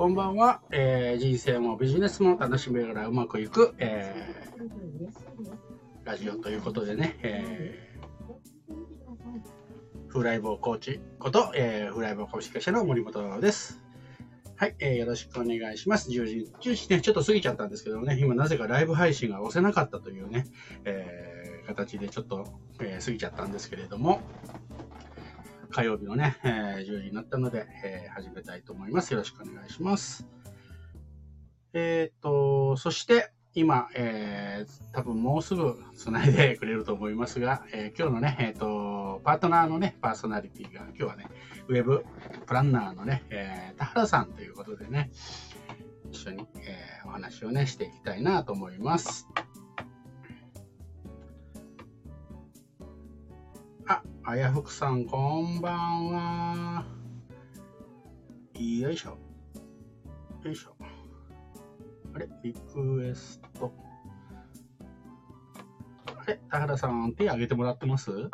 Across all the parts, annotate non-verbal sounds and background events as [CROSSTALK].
こんばんは、えー、人生もビジネスも楽しみながらうまくいく、えー、ラジオということでね、えー、フライボーコーチこと、えー、フライボー株式会社の森本です。はい、えー、よろしくお願いします。10時、10時ね、ちょっと過ぎちゃったんですけどね、今なぜかライブ配信が押せなかったというね、えー、形でちょっと、えー、過ぎちゃったんですけれども、火曜日のね、えー、10時になったので、えー、始めたいと思います。よろしくお願いします。えっ、ー、と、そして、今、えー、多分もうすぐ繋いでくれると思いますが、えー、今日のね、えっ、ー、と、パートナーのね、パーソナリティが、今日はね、ウェブプランナーのね、えー、田原さんということでね、一緒に、えー、お話をね、していきたいなと思います。あやふくさん、こんばんは。よいしょ。よいしょ。あれ？リクエスト。あれ？田原さん、手挙げてもらってます？は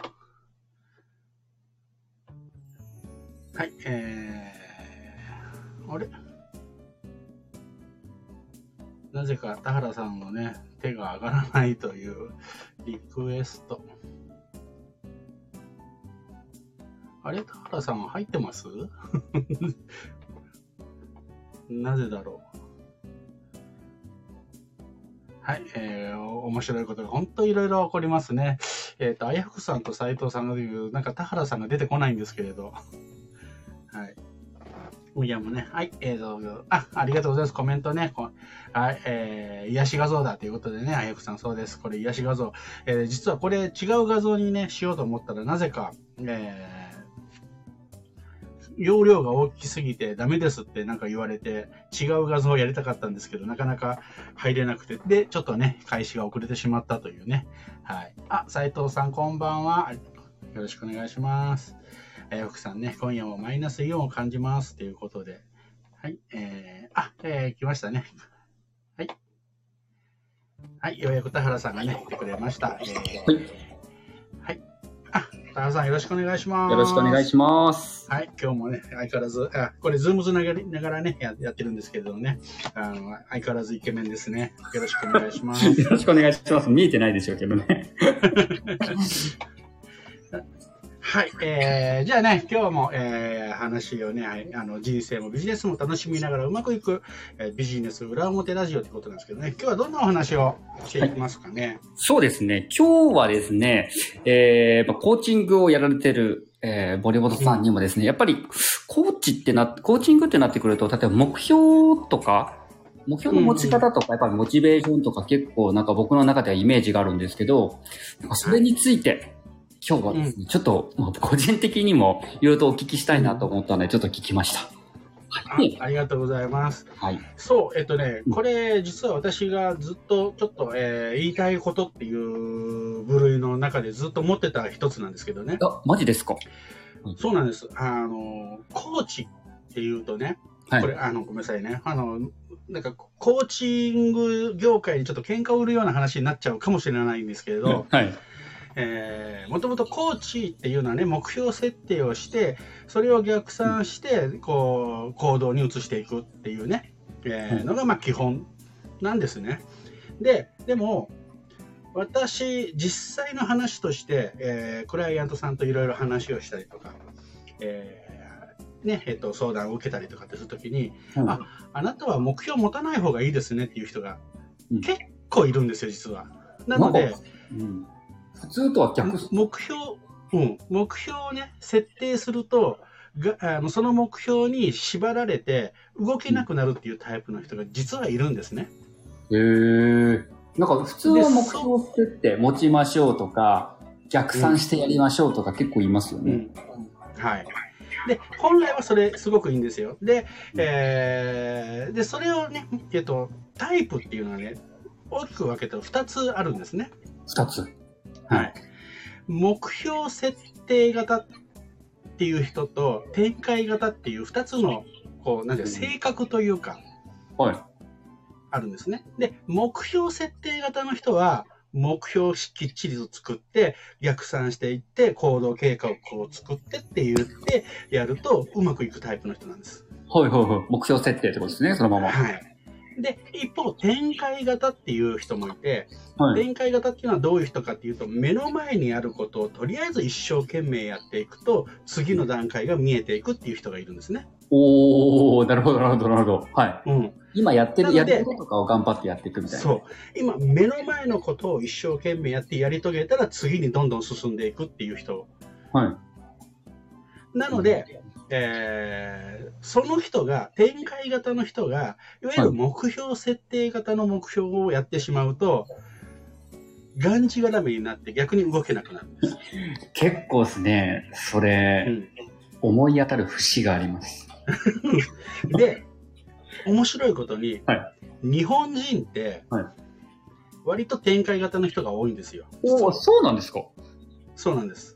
い、えー、あれ？なぜか田原さんのね、手が上がらないというリクエスト。あれ？田原さん入ってます？[LAUGHS] なぜだろう？はい、えー、面白いことが本当いろいろ起こりますね。えっ、ー、と、あやふくさんと斎藤さんが言う、なんか田原さんが出てこないんですけれど。はい。いやもね、はい、えーと、あ、ありがとうございます。コメントね。はい、えー、癒し画像だということでね、あやふくさんそうです。これ癒し画像。えー、実はこれ違う画像にね、しようと思ったら、なぜか、えー、容量が大きすぎてダメですってなんか言われて、違う画像をやりたかったんですけど、なかなか入れなくて、で、ちょっとね、開始が遅れてしまったというね。はい。あ、斉藤さんこんばんは。よろしくお願いします。えー、福さんね、今夜もマイナスイオンを感じますということで。はい。えー、あ、えー、来ましたね。はい。はい、ようやく田原さんがね、来てくれました。えー、はい。はい。あ、田中さんよろしくお願いします。よろしくお願いします。はい、今日もね、相変わらず、あ、これズームつながりながらねや、やってるんですけれどもね、あの、相変わらずイケメンですね。よろしくお願いします。[LAUGHS] よろしくお願いします。見えてないでしょうけどね。[LAUGHS] はい、えー、じゃあね、今日も、えー、話をね、あの人生もビジネスも楽しみながらうまくいく、えー、ビジネス裏表ラジオということなんですけどね、今日はどんなお話をしていきますかね？はい、そうですね、今日はですね、えー、コーチングをやられてる、えー、ボリボトさんにもですね、やっぱりコーチってな、コーチングってなってくると、例えば目標とか、目標の持ち方とか、やっぱりモチベーションとか結構なんか僕の中ではイメージがあるんですけど、なんかそれについて、今日はですね、うん、ちょっと、まあ、個人的にもいろいろとお聞きしたいなと思ったので、ちょっと聞きました。はい、ありがとうございます。はい。そう、えっとね、これ、実は私がずっと、ちょっと、えー、言いたいことっていう部類の中でずっと持ってた一つなんですけどね。あ、マジですか、そうなんです。あの、コーチっていうとね、はい、これ、あの、ごめんなさいね。あの、なんか、コーチング業界にちょっと喧嘩を売るような話になっちゃうかもしれないんですけれど、はい。えー、もともとコーチっていうのはね、目標設定をして、それを逆算して、こう、行動に移していくっていうね、えー、のが、まあ、基本なんですね。で、でも、私、実際の話として、えー、クライアントさんといろいろ話をしたりとか、えー、ね、えっ、ー、と、相談を受けたりとかってするときに、うん、あ、あなたは目標を持たない方がいいですねっていう人が結構いるんですよ、実は。なので、うん普通とは逆目標、うん、目標をね、設定すると、があのその目標に縛られて動けなくなるっていうタイプの人が実はいるんですね。へ、えー。なんか普通は目標を設って持ちましょうとか、逆算してやりましょうとか結構言いますよね。うん、はい。で、本来はそれすごくいいんですよ。で、えー、で、それをね、えっと、タイプっていうのはね、大きく分けたら2つあるんですね。2つ。はい。目標設定型っていう人と展開型っていう2つの、こう、なんて性格というか、はい。あるんですね。で、目標設定型の人は、目標をきっちりと作って、逆算していって、行動計画を作ってって言ってやると、うまくいくタイプの人なんです。はいはいはい。目標設定ってことですね、そのまま。はい。で、一方、展開型っていう人もいて、はい。展開型っていうのはどういう人かっていうと、目の前にあることをとりあえず一生懸命やっていくと、次の段階が見えていくっていう人がいるんですね。おー、なるほど、なるほど、なるほど。はい。うん。今やってる、やってることとかを頑張ってやっていくみたいな。そう。今、目の前のことを一生懸命やってやり遂げたら、次にどんどん進んでいくっていう人。はい。なので、えーその人が、展開型の人が、いわゆる目標設定型の目標をやってしまうと、がんじがらめになって逆に動けなくなるんです。結構ですね、それ、うん思い当たる節があります。[LAUGHS] で、面白いことに、は日本人ってはい、割と展開型の人が多いんですよ。おー、そうなんですかそうなんです。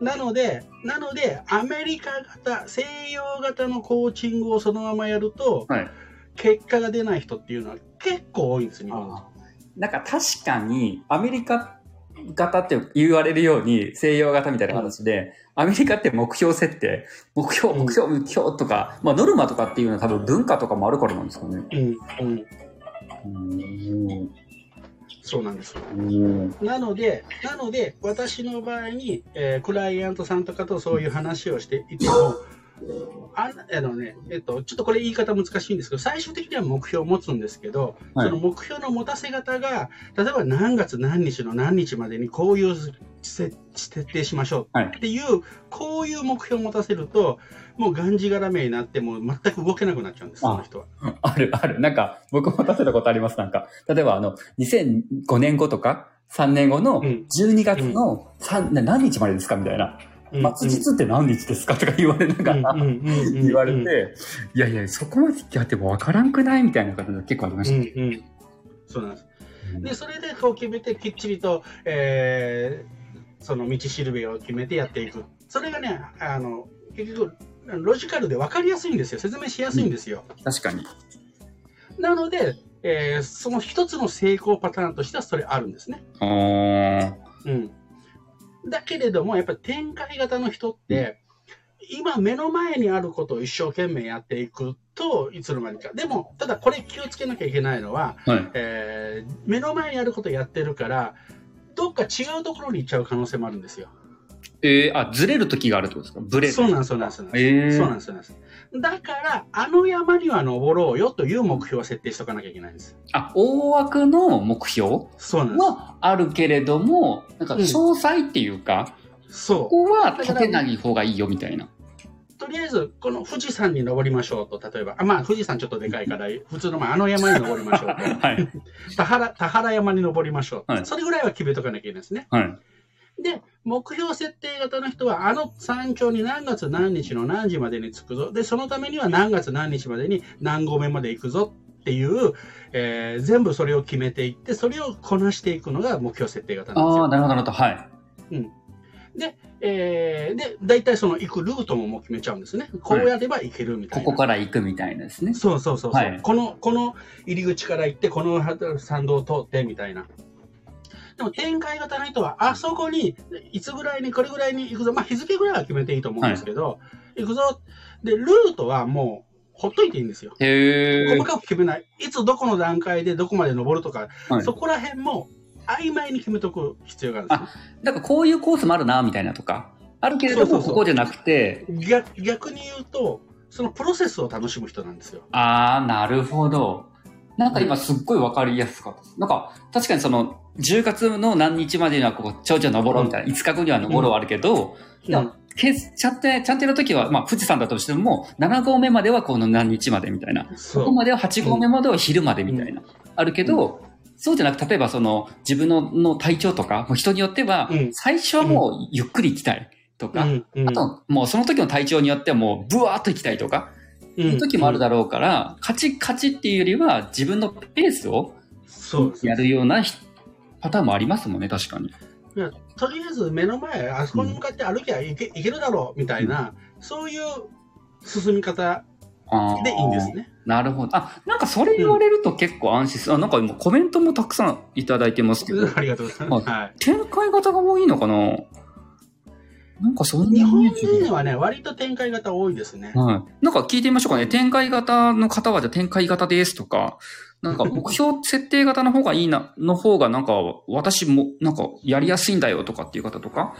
なので、なので、アメリカ型、西洋型のコーチングをそのままやると、はい。結果が出ない人っていうのは結構多いんです、日。なんか確かに、アメリカ型って言われるように、西洋型みたいな話で、アメリカって目標設定、目標、うん目標、目標とか、まあノルマとかっていうのは多分文化とかもあるからなんですかね。うん、うん、うん。そうなんです。なので、なので、私の場合に、えークライアントさんとかとそういう話をしていても、ああのね、えっと、ちょっとこれ言い方難しいんですけど、最終的には目標を持つんですけど、はいその目標の持たせ方が、例えば何月何日の何日までにこういう設設定しましょうはいっていう、こういう目標を持たせると、もうがんじがらめになって、もう全く動けなくなっちゃうんです、その人は。[LAUGHS] ある、ある。なんか、僕も立てたことあります。なんか、例えばあの、2005年後とか、3年後のうん12月の3、な何日までですかみたいな。末日って何日ですか？とか言われながら、言言われて、いやいや、そこまでやってもわからんくないみたいな方が結構ありまうした。んうん、そうなんです。で、それでこう決めて、きっちりと、えーその道しるべを決めてやっていく。それがね、あの、結局、ロジカルで分かりやすいんですよ。説明しやすいんですよ。確かに。なので、えーその一つの成功パターンとしてはそれあるんですね。うん。だけれども、やっぱり展開型の人って、今目の前にあることを一生懸命やっていくといつの間にか。でも、ただこれ気をつけなきゃいけないのは、はい。えー目の前にあることをやってるから、どっか違うところに行っちゃう可能性もあるんですよ。えー、あ、ずれる時があるってことですか？ブレる。そうなんです、そうなんです。そうなんですえー、そうなんです、そうなんです。だから、あの山には登ろうよという目標は設定しとかなきゃいけないんです。あ、大枠の目標そうなんです。はあるけれども、なんかうん詳細っていうか、そここは立てない方がいいよみたいな。う。とりあえず、この富士山に登りましょうと、例えば、あまあ、富士山ちょっとでかいから、普通の、まあ、あの [LAUGHS] [LAUGHS] 山に登りましょうと。はい。田原、田原山に登りましょう。はいそれぐらいは決めとかなきゃいけないですね。はい。で、目標設定型の人は、あの山頂に何月何日の何時までに着くぞ。で、そのためには何月何日までに何合目まで行くぞっていう、えー全部それを決めていって、それをこなしていくのが目標設定型なんですよ。ああ、なるほど、なるほど。はい。で、えーで、大体その行くルートももう決めちゃうんですね。こうやれば行けるみたいな。ここから行くみたいなですね。そうそうそうそう、はいこの、この入り口から行って、この参道を通ってみたいな。でも展開型の人は、あそこに、いつぐらいに、これぐらいに行くぞ。まあ日付ぐらいは決めていいと思うんですけど、行くぞ。で、ルートはもう、ほっといていいんですよ。細。かく決めない。いつどこの段階でどこまで登るとか、はいそこら辺も曖昧に決めとく必要があるんですね、なんかこういうコースもあるな、みたいなとか。あるけれども、ここじゃなくて、逆逆に言うと、そのプロセスを楽しむ人なんですよ。あー、なるほど。なんか今すっごいわかりやすかったです。なんか、確かにその、10月の何日までにはここ、頂上登ろうみたいな、5日後には登ろうあるけど、うん。けちゃんと、ちゃんとやるときは、まあ、富士山だとしても、7合目まではこの何日までみたいな。そう。ここまでは8合目までは昼までみたいな。あるけど、そうじゃなく、例えばその、自分のの体調とか、もう人によってはうん、最初はもうゆっくり行きたいとか、あと、もうその時の体調によってはもう、ブワーっと行きたいとか、いう時もあるだろうから、カチカチっていうよりは、自分のペースをやるようなひパターンもありますもんね、確かに。とりあえず目の前、あそこに向かって歩きゃいけ,、いけるだろうみたいな、そういう進み方でいいんですね。なるほど。あ、なんかそれ言われると結構安心する。あ、なんか今コメントもたくさんいただいてますけど、ありがとうございます。はい。展開型が多いのかな？なんかそんな日本人はね、割と展開型多いですね。はい。なんか聞いてみましょうかね。展開型の方はじゃあ展開型ですとか、なんか目標設定型の方がいいな、の方がなんか私もなんかやりやすいんだよとかっていう方とか、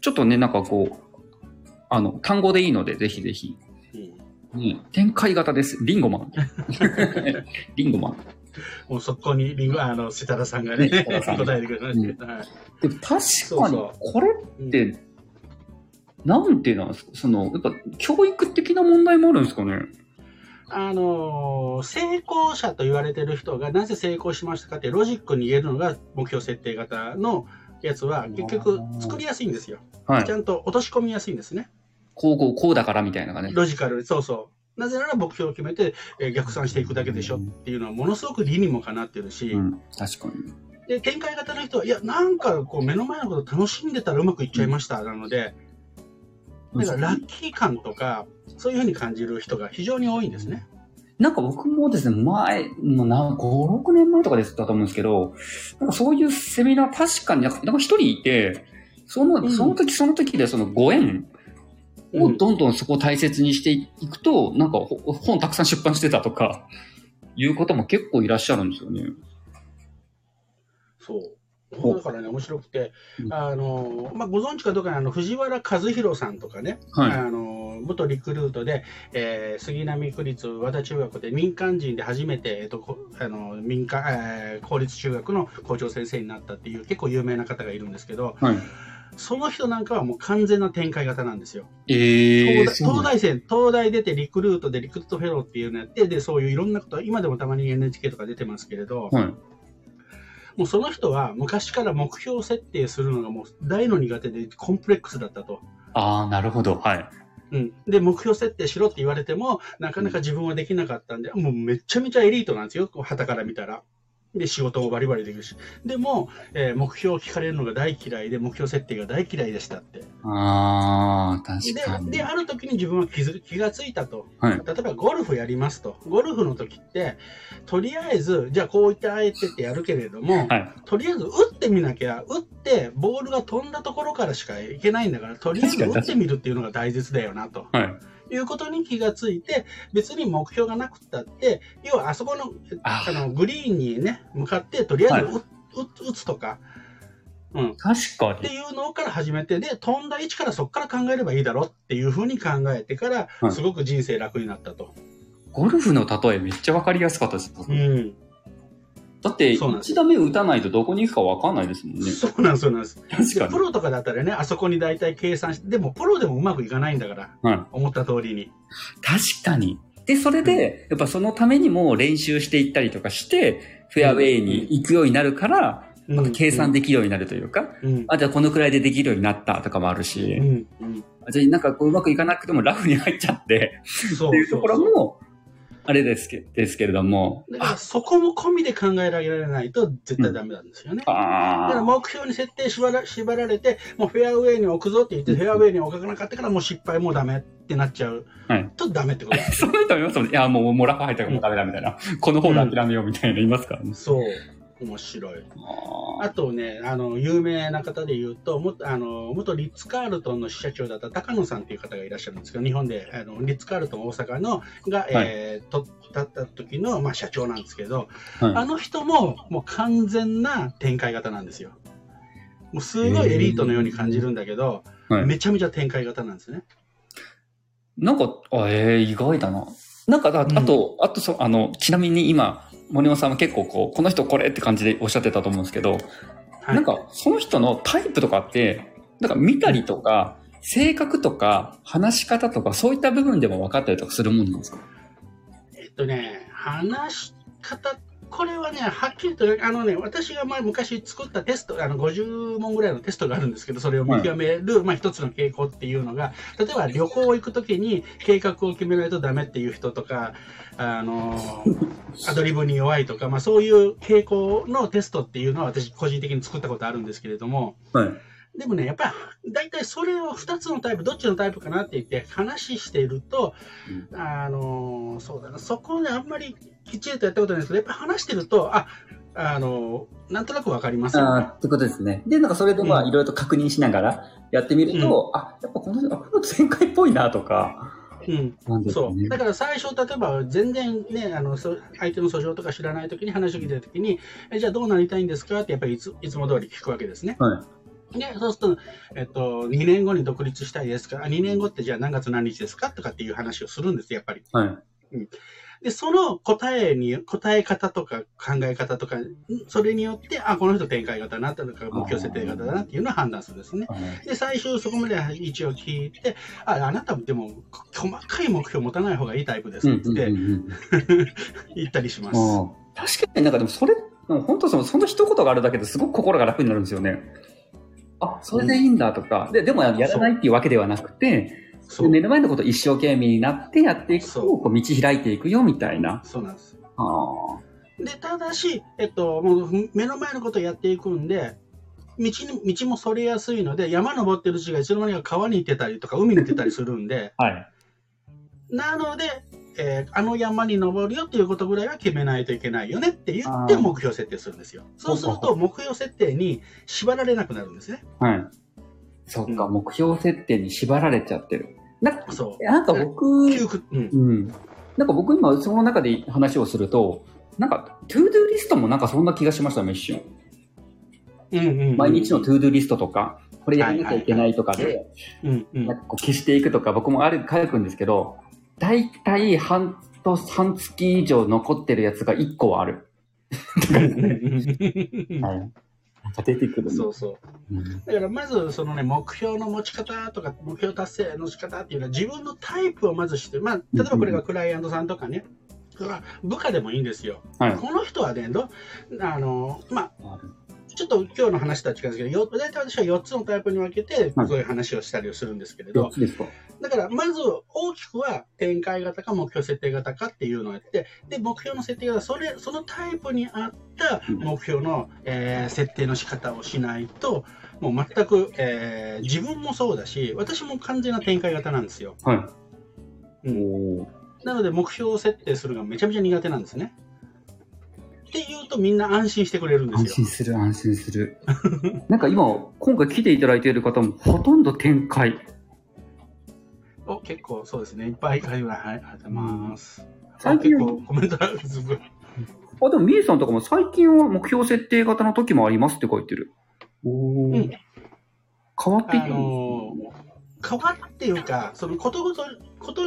ちょっとね、なんかこう、あの、単語でいいので、ぜひぜひ。うん。ね、展開型です。リンゴマン。[LAUGHS] リンゴマン。もうそこにリンゴ、あの、設楽さんがね、答えてくれました。い。でも確かにそうそ、これって、なんていうの？その、やっぱ教育的な問題もあるんですかね？あのー成功者と言われてる人がなぜ成功しましたかってロジックに言えるのが目標設定型のやつは結局作りやすいんですよ。はいち。ゃんと落とし込みやすいんですね。こうこうこうだからみたいなのがね。ロジカルに、そうそう。なぜなら目標を決めて、えー逆算していくだけでしょっていうのはものすごく理にもかなってるし、うん、確かに。で、展開型の人は、いや、なんかこう目の前のこと楽しんでたらうまくいっちゃいました。なので、だからラッキー感とか、そういうふうに感じる人が非常に多いんですね。なんか僕もですね、前、もうな、5、6年前とかでしたと思うんですけど、なんかそういうセミナー確かになんかなんか一人いて、その、うんその時その時でそのご縁をどんどんそこを大切にしていくと、なんかほ本たくさん出版してたとか、いう方も結構いらっしゃるんですよね。そう。おだからね、面白くてう、んあの、まあ、ご存知かどうかにあの、藤原和弘さんとかね、はい。あの、元リクルートで、えー杉並区立和田中学で民間人で初めて、えっと、こあの、民間、えー公立中学の校長先生になったっていう結構有名な方がいるんですけど、はい。その人なんかはもう完全な展開型なんですよ。えー、東大東大生、東大出てリクルートでリクルートフェローっていうのやって、で、そういういろんなこと、今でもたまに NHK とか出てますけれど、はい。もうその人は昔から目標設定するのがもう大の苦手でコンプレックスだったと。ああ、なるほど。はい。うん。で、目標設定しろって言われても、なかなか自分はできなかったんで、もうめちゃめちゃエリートなんですよ、こう旗から見たら。で、仕事もバリバリできるし。でも、えー目標を聞かれるのが大嫌いで、目標設定が大嫌いでしたって。ああ、確かで、に。で、ある時に自分は気づ気がついたと。はい。例えばゴルフやりますと。ゴルフの時って、とりあえず、じゃあこういってあえてってやるけれども、はい。とりあえず打ってみなきゃ、打ってボールが飛んだところからしかいけないんだから、とりあえず打ってみるっていうのが大切だよなと。はい。いうことに気がついて、別に目標がなくったって、要はあそこのああのグリーンにね、向かって、とりあえずは打,、打つとか、うん、っ確かに。ていうのから始めて、で、飛んだ位置からそこから考えればいいだろうっていうふうに考えてから、はいすごく人生楽になったと。ゴルフの例えめっちゃわかりやすかったです。うん。だって、そうなんです1打目打たないとどこに行くかわかんないですもんね。そうなんです、そうなんです。確かに。でプロとかだったらね、あそこに大体計算して、でもプロでもうまくいかないんだから、はい。思った通りに。確かに。で、それで、やっぱそのためにも練習していったりとかして、フェアウェイに行くようになるから、また計算できるようになるというか、うん。あ、じゃあこのくらいでできるようになったとかもあるし、うん。うん。あじゃあなんかこううまくいかなくてもラフに入っちゃって、そうっていうところも、あれですけですけれども、だからそこも込みで考えられないと絶対ダメなんですよね。だからあ目標に設定縛ら縛られて、もうフェアウェイに置くぞって言って、フェアウェイに置かなかったからもう失敗もうダメってなっちゃうはいとダメってことであ、す。[LAUGHS] そういう人もいますもんね。いや、もう、もうラフ入ったからもうダメだみたいな。この方で諦めようみたいな言いますからね。そう。面白い。ああとね、あの、有名な方で言うと、もあの元リッツ・カールトンの支社長だった高野さんっていう方がいらっしゃるんですけど、日本で、あのリッツ・カールトン大阪のが、えーとだった時の、まあ、社長なんですけど、ーはいあの人ももう完全な展開型なんですよ。もうすごいエリートのように感じるんだけど、はいめちゃめちゃ展開型なんですね。なんか、あえー、意外だな。なんか、ああと、あとそ、あの、ちなみに今、森本さんは結構こう、この人これって感じでおっしゃってたと思うんですけど、はい、なんか、その人のタイプとかって、なんか見たりとか、性格とか、話し方とか、そういった部分でも分かったりとかするもんなんですか？えっとね、話し方、これはね、はっきりと、あのね、私が前昔作ったテスト、あの50問ぐらいのテストがあるんですけど、それを見極める、まあ一つの傾向っていうのが、例えば旅行行くときに計画を決めないとダメっていう人とか、あの、アドリブに弱いとか、まあそういう傾向のテストっていうのは私個人的に作ったことあるんですけれども、はい。でもね、やっぱり、大体それを2つのタイプ、どっちのタイプかなって言って話していると、あのーそうだな、そこであんまりきっちりとやったことないんですけど、やっぱ話してると、あ、あの、なんとなくわかりますよね。ってことですね。で、なんかそれでまあ、いろいろと確認しながらやってみると、うん、あ、やっぱこの、あ、この前回っぽいなとか、うん、ね、そう。だから最初、例えば全然ね、あの相手の訴訟とか知らないときに話を聞いたときに、えじゃあどうなりたいんですかってやっぱりいついつも通り聞くわけですね。はいで、そうすると、えっと、2年後に独立したいですか、2年後ってじゃあ何月何日ですかとかっていう話をするんですやっぱり。はい。うん、で、その答えに、答え方とか考え方とか、それによって、あ、この人展開型だなとか、目標設定型だなっていうのを判断するんですね。で、最終そこまで一応聞いて、あ、あなたもでも、細かい目標を持たない方がいいタイプですって [LAUGHS] 言ったりします。確かになんかでもそれ、本当その、その一言があるだけですごく心が楽になるんですよね。あ、それでいいんだとか、ででもやらないっていうわけではなくて、目の前のこと一生懸命になってやっていくと、こう道開いていくよみたいな。そうなんです。で、ただし、えっと、もう目の前のことをやっていくんで、道に、道もそれやすいので、山登ってるうちがいつの間にか川に行ってたりとか、海に行ってたりするんで、[LAUGHS] はい。なので、えー、あの山に登るよっていうことぐらいは決めないといけないよねって言って目標設定するんですよ。そうすると目標設定に縛られなくなるんですね。はい。そっか、うん、目標設定に縛られちゃってる。なんか、そうなんか僕、うん、うん。なんか僕今その中で話をすると、なんか、 to-do list もなんかそんな気がしましたね、一瞬。うんうん、うん、毎日の to-do list とか、これやらなきゃいけないとかで、消していくとか、僕もある書くんですけど、大体半年、半月以上残ってるやつが1個はある。はい。なんか出てくるそうそう。だからまずそのね、目標の持ち方とか、目標達成の仕方っていうのは自分のタイプをまずして、まあ、例えばこれがクライアントさんとかね、部下でもいいんですよ。はい、この人はね、どあの、まあ、ちょっと今日の話とは違うんですけど、大体私は4つのタイプに分けて、そういう話をしたりをするんですけれど、だからまず大きくは展開型か目標設定型かっていうのをやって、で、目標の設定型、それ、そのタイプに合った目標の、えー、設定の仕方をしないと、もう全く、えー、自分もそうだし、私も完全な展開型なんですよ。はい。うん、なので目標設定するのがめちゃめちゃ苦手なんですね。って言うとみんな安心してくれるんですよ。安心する、安心する。[LAUGHS] なんか今、今回来ていただいている方もほとんど展開。お、結構そうですね。いっぱい、はい、はい、ありがとうございます。最近結構コメントあるずぶ。[LAUGHS] あ、でも、みえさんとかも最近は目標設定型の時もありますって書いてる。おうん、変わっていく、あのー、変わっていうか、そのことごと、こと、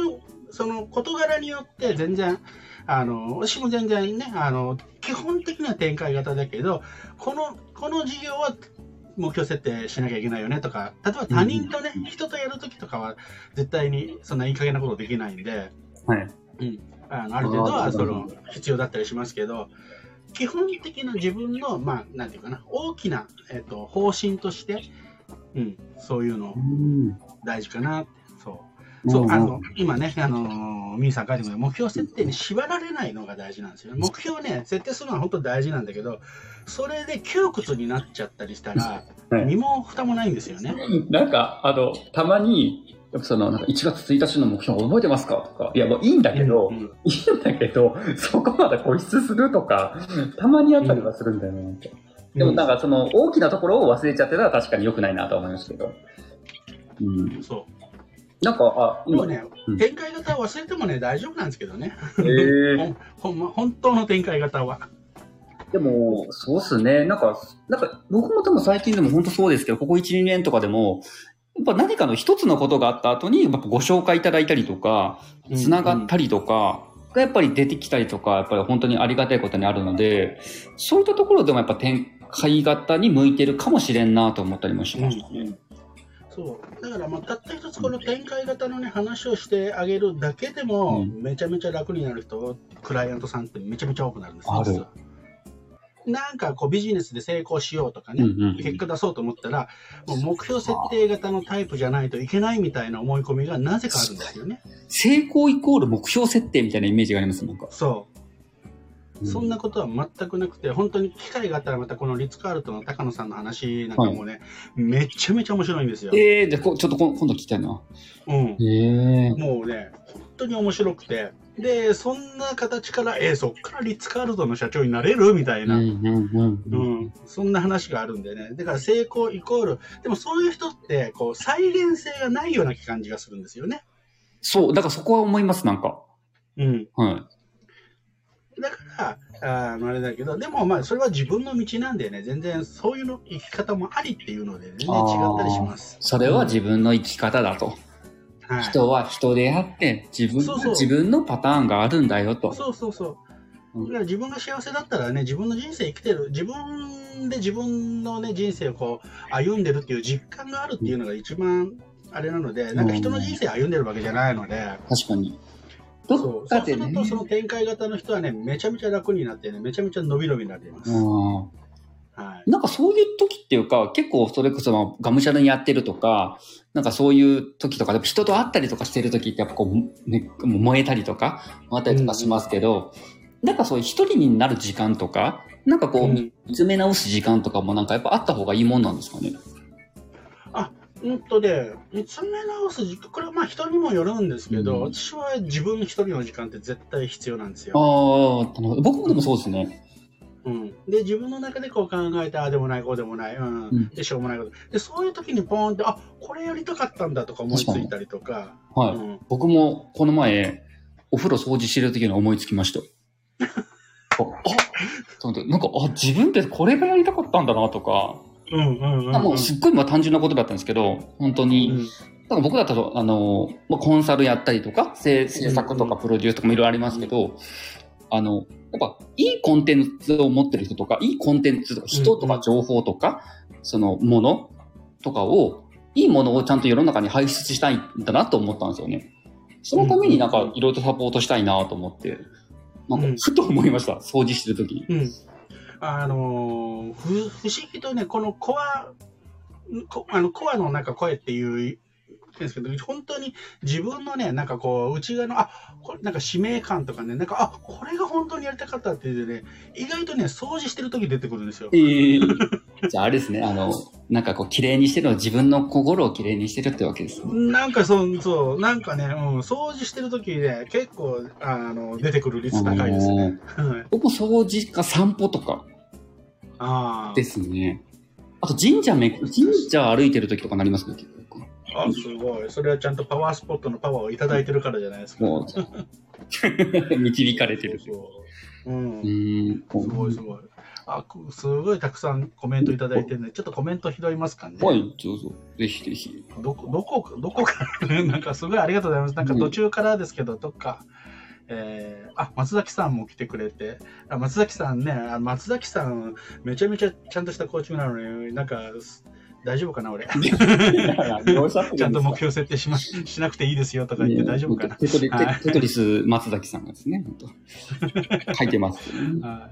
その事柄によって全然、あの、私も全然ね、あの、基本的には展開型だけど、この、この事業は目標設定しなきゃいけないよねとか、例えば他人とね、うん、人とやるときとかは、絶対にそんないい加減なことできないんで、はい。うん。あのある程度はその必要だったりしますけど、基本的な自分の、まあ、なんていうかな、大きな、えっ、ー、と、方針として、うん、そういうの大事かなって、そう。あの、今ね、あの、ミーさん書いても目標設定に縛られないのが大事なんですよ。目標ね、設定するのは本当大事なんだけど、それで窮屈になっちゃったりしたら、身も蓋もないんですよね。なんか、あの、たまに、その、なんか1月1日の目標覚えてますか？とか、いや、もういいんだけど、うんうん、いいんだけど、そこまで固執するとか、たまにあったりはするんだよね。うん、でもなんかその大きなところを忘れちゃってたら確かに良くないなと思いますけど。うん。そう。なんか、あ、今ね、うん、展開型忘れてもね、大丈夫なんですけどね。えー、[LAUGHS] ほんま、本当の展開型は。でも、そうっすね。なんか、なんか、僕も多分最近でも本当そうですけど、ここ1、2年とかでも、やっぱ何かの一つのことがあった後に、やっぱご紹介いただいたりとか、つながったりとか、がやっぱり出てきたりとか、やっぱり本当にありがたいことにあるので、そういったところでもやっぱ展開型に向いてるかもしれんなと思ったりもしましたね。うんそうだからまあたった一つこの展開型のね話をしてあげるだけでも、めちゃめちゃ楽になる人クライアントさんってめちゃめちゃ多くなるんですよ。なんかこうビジネスで成功しようとかね、うんうん、結果出そうと思ったら、もう目標設定型のタイプじゃないといけないみたいな思い込みがなぜかあるんですよね。成功イコール目標設定みたいなイメージがありますなんか。そう。そんなことは全くなくて、本当に機会があったらまたこのリッツ・カールトンの高野さんの話なんかもね、はい、めちゃめちゃ面白いんですよ。ええー、じゃちょっと今度聞きたいな。うん。ええー、もうね、本当に面白くて、で、そんな形から、えー、そっからリッツ・カールトンの社長になれるみたいな、うんそんな話があるんでね。だから成功イコール、でもそういう人って、こう、再現性がないような感じがするんですよね。そう、だからそこは思います、なんか。うん。はい。だから、あの、あれだけど、でもまあ、それは自分の道なんでね、全然そういうの生き方もありっていうので、全然違ったりします。それは自分の生き方だと。はい、人は人であって、自分そうそう自分のパターンがあるんだよと。そうそうそう。だから自分が幸せだったらね、自分の人生生きてる、自分で自分のね、人生をこう、歩んでるっていう実感があるっていうのが一番あれなので、なんか人の人生歩んでるわけじゃないので。確かに。そうそうすると、その展開型の人はね、めちゃめちゃ楽になってね、めちゃめちゃ伸び伸びになっています。はい、なんかそういう時っていうか、結構それこそがむしゃらにやってるとか、なんかそういう時とか、人と会ったりとかしてる時ってやっぱこう、ね、燃えたりとか、あったりとかしますけど、うん、なんかそういう一人になる時間とか、なんかこう、見つめ直す時間とかもなんかやっぱあった方がいいもんなんですかね？あ、うんとね、見つめ直す時間、これはまあ人にもよるんですけど、うん、私は自分一人の時間って絶対必要なんですよ。ああ、僕もでもそうですね。うん、で自分の中でこう考えてああでもないこうでもない、うん、うん、でしょうもないことでそういう時にポーンってあこれやりたかったんだとか思いついたりとかはい、うん、僕もこの前お風呂掃除してる時に思いつきましたああなんかあ自分ってこれがやりたかったんだなとかもうすっごいまあ単純なことだったんですけど本当に、うんだから僕だったら、あの、まあ、コンサルやったりとか、制作とかプロデュースとかもいろいろありますけど、あの、やっぱ、いいコンテンツを持ってる人とか、いいコンテンツとか、人とか情報とか、うん、そのものとかを、いいものをちゃんと世の中に排出したいんだなと思ったんですよね。そのためになんか、いろいろとサポートしたいなと思って、なんか、ふと思いました。掃除してる時に。うん。あのー、不、不思議とね、このコア、こあのコアのなんか声っていうですけど、本当に自分のね、なんかこう、内側の、あ、これなんか使命感とかね、なんか、あ、これが本当にやりたかったっていうね、意外とね、掃除してる時出てくるんですよ。えー、じゃああれですね、あの、なんかこう、綺麗にしてるのは自分の心を綺麗にしてるってわけです、ね、なんかそう、そう、なんかね、うん、掃除してる時ね、結構、あの、出てくる率高いですね。僕も掃除か散歩とか。ああ。ですね。あと神社め、神社歩いてる時とかなりますね、あ、すごい。それはちゃんとパワースポットのパワーをいただいてるからじゃないですか。[LAUGHS] 導かれてる。そううん。うんすごいすごい。あ、すごいたくさんコメントいただいてるね。ちょっとコメント拾いますかね。はい、どうぞ。ぜひぜひ。どこ、どこ、どこか [LAUGHS] なんかすごいありがとうございます。なんか途中からですけど、どっか、えー、あ、松崎さんも来てくれて、あ松崎さんね、松崎さん、めちゃめちゃちゃんとしたコーチングなのに、なんか、大丈夫かな、俺。ちゃんと目標設定しましなくていいですよとか言って大丈夫かな。テトリテトリス松崎さんがですね、書いてます、ね。は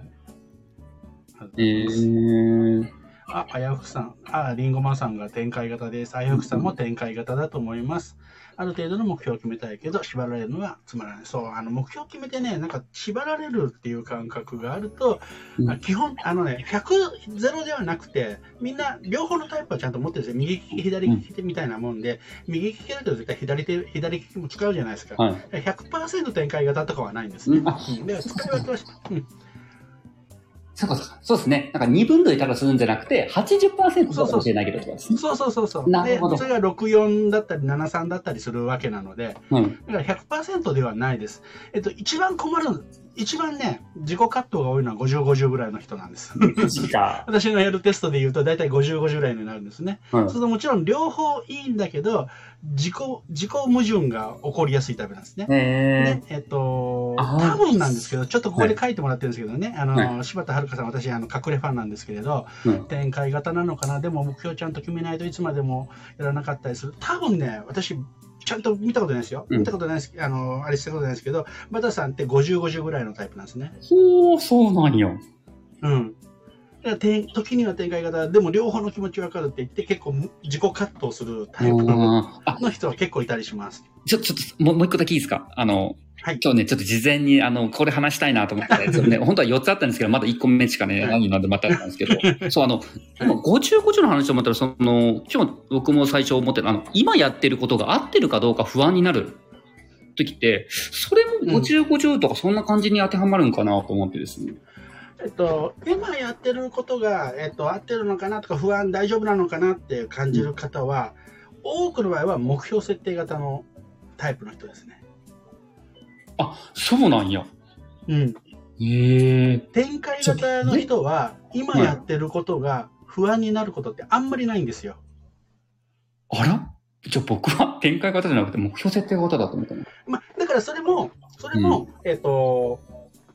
い。えー、あ、あやふくさん。あ、りんごまさんが展開型です。あやふくさんも展開型だと思います。ある程度の目標を決めたいけど、縛られるのはつまらない。そう、あの、目標を決めてね、なんか縛られるっていう感覚があると、うん、基本、あのね、100、0ではなくて、みんな両方のタイプはちゃんと持ってるんですよ。右利き、左利きみたいなもんで、うん、右利きだと絶対左手、左利きも使うじゃないですか。はい、100%展開型とかはないんですね。うん、で、使い分けはし、うんそうか、そうですね。なんか2分類ただするんじゃなくて、80%そうかもしれないけどってことですね。そうそうそうそう。なるほど。それが64だったり73だったりするわけなので、うん、だから100%ではないです。えっと、一番困る一番ね、自己葛藤が多いのは50、50ぐらいの人なんです。[LAUGHS] 私のやるテストで言うと大体50、50ぐらいになるんですね。うん、そうするともちろん両方いいんだけど、自己、自己矛盾が起こりやすいタイプなんですね。で、えっと、多分なんですけど、ちょっとここで書いてもらってるんですけどね、あの、はい、柴田遥さん、私、あの、隠れファンなんですけれど、うん、展開型なのかな、でも目標ちゃんと決めないといつまでもやらなかったりする。多分ね、私、ちゃんと見たことないですよ。見たことないです、あの、あれしたことないですけど、バタさんって50、50ぐらいのタイプなんですね。ほう、そうなんよ。うん。時には展開型、でも両方の気持ち分かるって言って、結構自己葛藤するタイプの人は結構いたりします。ちょ、ちょっと、もう一個だけいいですか？あの、はい、今日ね、ちょっと事前に、あの、これ話したいなと思って、[LAUGHS] ね、本当は4つあったんですけど、まだ1個目しかね、何なんでまたあったんですけど、そう、あの、50、50の話を思ったら、その、今日僕も最初思ってる、あの、今やってることが合ってるかどうか不安になるとってそれも50、50とかそんな感じに当てはまるんかなと思ってですね。えっと、今やってることが、えっと、合ってるのかなとか不安大丈夫なのかなって感じる方は、うん、多くの場合は目標設定型のタイプの人ですね。あ、そうなんや。うん。へえ。展開型の人は、今やってることが不安になることってあんまりないんですよ。あら？じゃあ僕は展開型じゃなくて目標設定型だと思ったの？まあ、だからそれも、それも、うん、えっ、ー、と、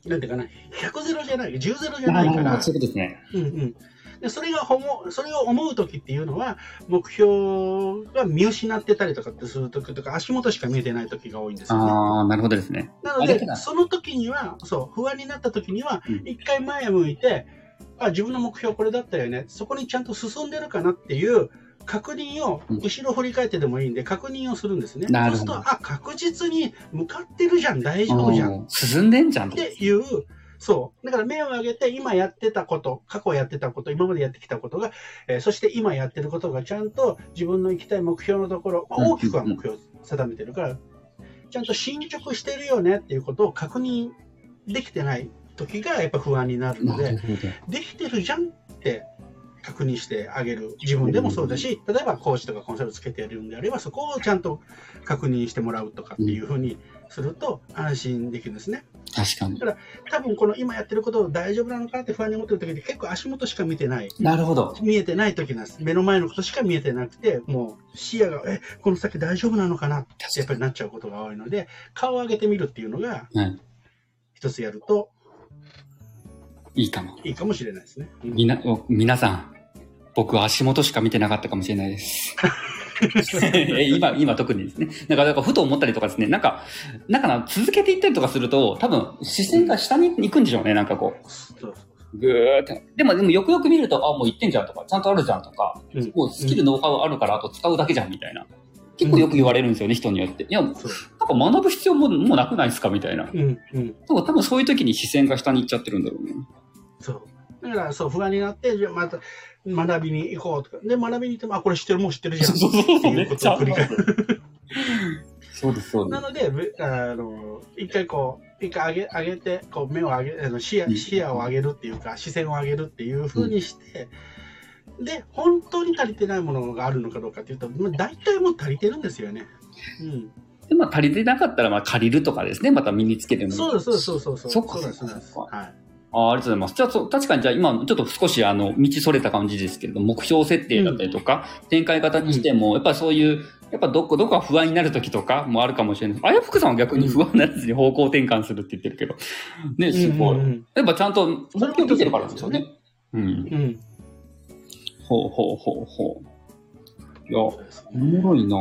なんていうかな、100ゼロじゃない、10ゼロじゃないから。そうですね。うんうん。でそれが思う、それを思う時っていうのは、目標が見失ってたりとかってする時とか、足元しか見えてない時が多いんですよね。ああ、なるほどですね。なので、その時には、そう、不安になった時には、一回前向いて、あ、自分の目標これだったよね。そこにちゃんと進んでるかなっていう確認を、後ろ振り返ってでもいいんで、確認をするんですね。そうすると、あ、確実に向かってるじゃん、大丈夫じゃん。進んでんじゃん。っていう、そう。だから目を上げて、今やってたこと、過去やってたこと、今までやってきたことが、えー、そして今やってることがちゃんと自分の行きたい目標のところ、まあ、大きくは目標を定めてるから、ちゃんと進捗してるよねっていうことを確認できてない時がやっぱ不安になるので、できてるじゃんって確認してあげる。自分でもそうだし、例えばコーチとかコンサルつけてやるんであれば、そこをちゃんと確認してもらうとかっていうふうにすると安心できるんですね。確かに。だから、多分この今やってること大丈夫なのかって不安に思ってる時って結構足元しか見てない。なるほど。見えてない時なんです。目の前のことしか見えてなくて、もう視野が、え、この先大丈夫なのかな？ってやっぱりなっちゃうことが多いので、顔を上げてみるっていうのが、一つやると、いいかも。いいかもしれないですね。みな、皆さん、僕は足元しか見てなかったかもしれないです。[LAUGHS] 今、今特にですね。なんか、なんかふと思ったりとかですね。なんか、なんかな、続けていったりとかすると、多分、視線が下に行くんでしょうね、なんかこう。ぐーって。でも、でもよくよく見ると、あ、もう行ってんじゃんとか、ちゃんとあるじゃんとか、うん、もうスキル、ノウハウあるから、あと使うだけじゃんみたいな。結構よく言われるんですよね、人によって。いや、なんか学ぶ必要ももうなくないですかみたいな。うんうん。多分そういう時に視線が下に行っちゃってるんだろうね。そう。だから、そう、不安になって、じゃまた、学びに行こうとか。で、学びに行っても、あ、これ知ってる、もう知ってるじゃん。そうそうそう。っていうことを繰り返す。そうです、そうです。[LAUGHS] なので、あの、一回こう、一回上げ、上げて、こう、目を上げ、あの視野、視野を上げるっていうか、視線を上げるっていうふうにして、うん、で、本当に足りてないものがあるのかどうかっていうと、まあ、大体もう足りてるんですよね。うん。でまあ、足りてなかったら、まあ、借りるとかですね。また身につけてもそうです、そうです、そうです。そうか、そうです。はい。あありがとうございます。じゃあ、そ確かにじゃあ今、ちょっと少しあの、道それた感じですけれども、目標設定だったりとか、うん、展開型にしても、やっぱそういう、やっぱどこ、どこか不安になる時とかもあるかもしれない。あやふくさんは逆に不安なやつに方向転換するって言ってるけど。ね、すごい。うんうん、やっぱちゃんと、目標見てるからですよね。うん。うん。ほうほうほうほう。いや、おもろいな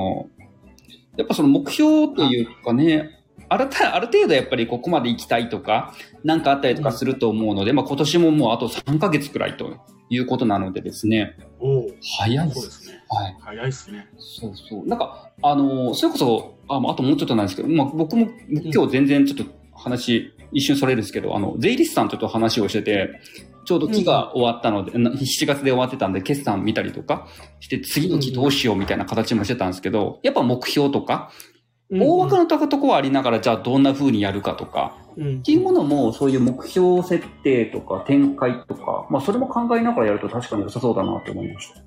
やっぱその目標というかね、あるある程度やっぱりここまで行きたいとか、なんかあったりとかすると思うので、うん、まあ今年ももうあと3ヶ月くらいということなのでですね。お早いですね。はい。早いですね。そうそう。なんか、あのー、それこそ、あ、あともうちょっとなんですけど、まあ僕も今日全然ちょっと話、一瞬それですけど、あの、税理士さんとちょっと話をしてて、ちょうど期が終わったので、うん、7月で終わってたんで、決算見たりとかして、次の期どうしようみたいな形もしてたんですけど、やっぱ目標とか、大枠のとこはありながら、じゃあどんな風にやるかとか、うん、っていうものも、そういう目標設定とか展開とか、まあそれも考えながらやると確かに良さそうだなと思いました。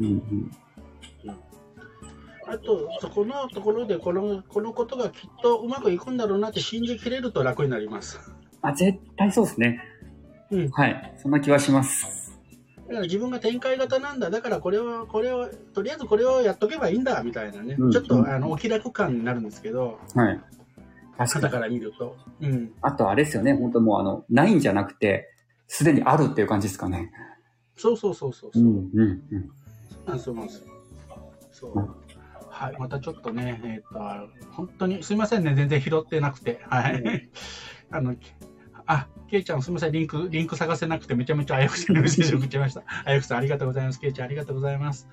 うんうん。あと、そこのところでこの、このことがきっとうまくいくんだろうなって信じきれると楽になります。あ、絶対そうですね。うん。はい。そんな気はします。だから自分が展開型なんだ、だからこれを、これを、とりあえずこれをやっとけばいいんだ、みたいなね、うん、ちょっとあのお気楽感になるんですけど、はい。確かから見ると。うん。あとあれですよね、本当もうあの、ないんじゃなくて、すでにあるっていう感じですかね。そうそうそうそう。うん、うん、うん。そうなんですよ。そう。はい、またちょっとね、えっ、ー、と、本当に、すみませんね、全然拾ってなくて。はい。[LAUGHS] あの、あ、ケイちゃんすみません、リンク、リンク探せなくてめちゃめちゃあやふさんにメッセージ送っちゃいました。あやふさんありがとうございます。ケイちゃんありがとうございます。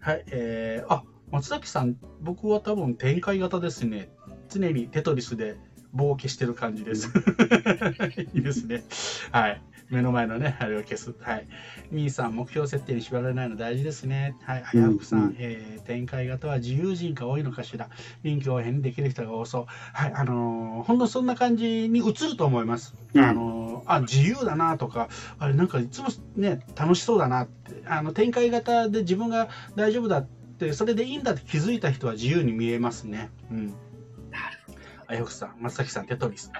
はい、えー、あ、松崎さん、僕は多分展開型ですね。常にテトリスで冒険してる感じです。[LAUGHS] いいですね。はい。目の前のね、あれを消す。はい。みーさん、目標設定に縛られないの大事ですね。はい。あやふくさん、うん、えー、展開型は自由人が多いのかしら。臨機応変にできる人が多そう。はい。あのー、ほんとそんな感じに映ると思います。うん、あのー、あ、自由だなとか、あれなんかいつもね、楽しそうだなって。あの、展開型で自分が大丈夫だって、それでいいんだって気づいた人は自由に見えますね。うん。なるほど。あやふくさん、松崎さん、テトリス。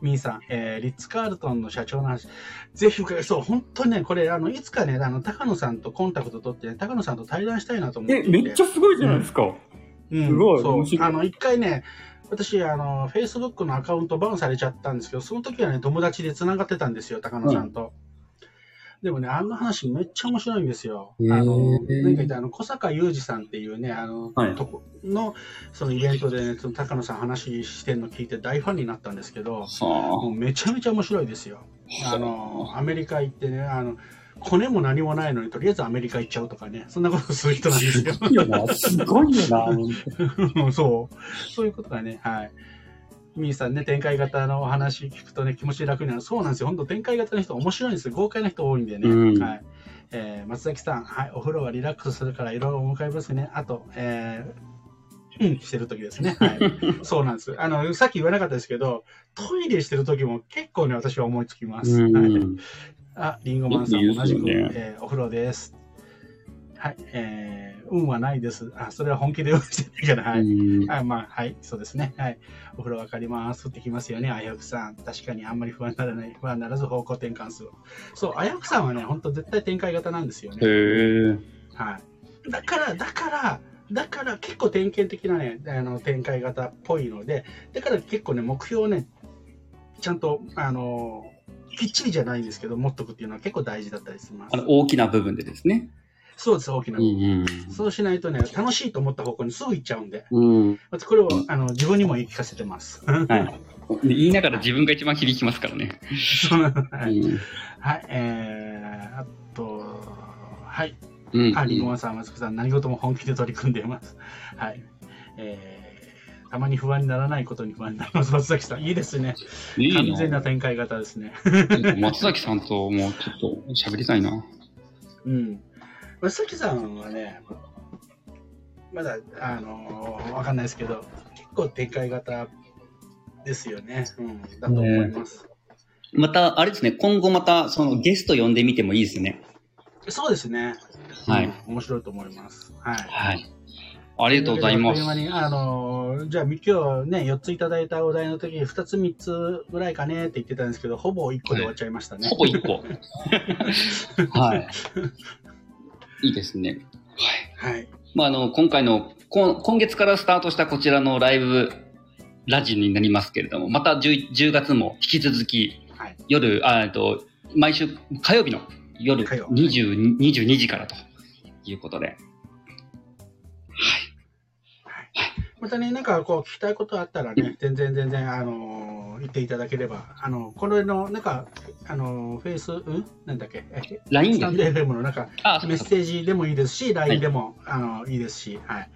ミーさん、えー、リッツ・カールトンの社長の話、ぜひ伺い、そう、本当にね、これ、あの、いつかね、あの、高野さんとコンタクト取って、ね、高野さんと対談したいなと思ってえ、めっちゃすごいじゃないですか。うん、すごい。そう、あの、一回ね、私、あの、Facebook のアカウントバンされちゃったんですけど、その時はね、友達で繋がってたんですよ、高野さんと。でもね、あの話めっちゃ面白いんですよ。あの、何かあの、小坂雄二さんっていうね、あの、はい、とこの、そのイベントでね、その高野さん話してんの聞いて大ファンになったんですけど、もうめちゃめちゃ面白いですよ。あの、アメリカ行ってね、あの、コネも何もないのに、とりあえずアメリカ行っちゃうとかね、そんなことする人なんですよ。すごいよな、すごいよな。[LAUGHS] そう。そういうことだね、はい。みーさんね、展開型のお話聞くとね、気持ち楽になる。そうなんですよ。本当展開型の人面白いんですよ。豪快な人多いんでね。うん、はい。えー、松崎さん、はい、お風呂はリラックスするからいろいろお迎えますね。あと、えー、うん、してる時ですね。はい。[LAUGHS] そうなんです。あの、さっき言わなかったですけど、トイレしてる時も結構ね、私は思いつきます。はい。あ、リンゴマンさん同じく、ね、えー、お風呂です。はい、えー、運はないです。あ、それは本気で用意してないから、はい。あまあ、はい、そうですね。はい。お風呂わかります。降ってきますよね、あやふさん。確かにあんまり不安にならない、不安ならず方向転換する。そう、あやふさんはね、本当絶対展開型なんですよね。へはい。だから、だから、だから結構典型的なね、あの展開型っぽいので、だから結構ね、目標をね、ちゃんと、あの、きっちりじゃないんですけど、持っとくっていうのは結構大事だったりします。あの大きな部分でですね。そうです、大きな、うんうん、そうしないとね、楽しいと思った方向にすぐ行っちゃうんで、これをあの自分にも言い聞かせてます。はい、言いながら自分が一番響きますからね。はい、うん、はい、えー、あと、はい。うん、あ、リンさん、松子さん、何事も本気で取り組んでいます。はい。えー、たまに不安にならないことに不安になります。松崎さん、いいですね。いい完全な展開型ですね。松崎さんともうちょっと喋りたいな。うん。ま崎さんはね、まだ、あのー、わかんないですけど、結構展開型ですよね。うん、だと思います。ね、また、あれですね、今後また、そのゲスト呼んでみてもいいですね。そうですね。はい、うん。面白いと思います。はい。はい。ありがとうございます。あのー、じゃあ、今日ね、4ついただいたお題の時に2つ3つぐらいかねって言ってたんですけど、ほぼ1個で終わっちゃいましたね。ほぼ1個。はい。[LAUGHS] いいですね。はい。はい。まあ、あの、今回の、今月からスタートしたこちらのライブ、ラジオになりますけれども、また 10, 10月も引き続き、はい、夜、あと、毎週火曜日の夜20 22時からということで、またね、なんかこう聞きたいことあったらね、全然全然、あのー、言っていただければ、あの、これの、なんか、あの、フェイス、うん？なんだっけ ?LINE スタンド FM のなんか、メッセージでもいいですし、LINE でも、はい、あの、いいですし、はい。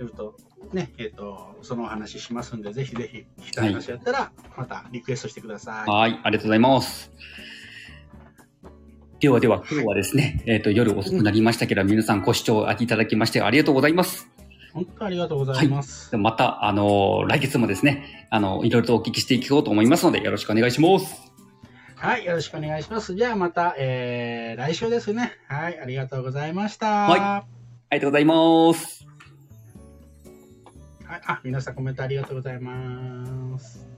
えっと、ね、えっ、と、そのお話しますんで、ぜひぜひ聞きたい話やったら、またリクエストしてください。はい、ありがとうございます。ではでは、今日はですね、えっ、と、夜遅くなりましたけど、皆さんご視聴いただきましてありがとうございます。本当ありがとうございます。はい、また、あの、来月もですね、あの、いろいろとお聞きしていこうと思いますので、よろしくお願いします。はい、よろしくお願いします。じゃあまた、えー、来週ですね。はい、ありがとうございました。はい、ありがとうございます。はい、あ、皆さんコメントありがとうございます。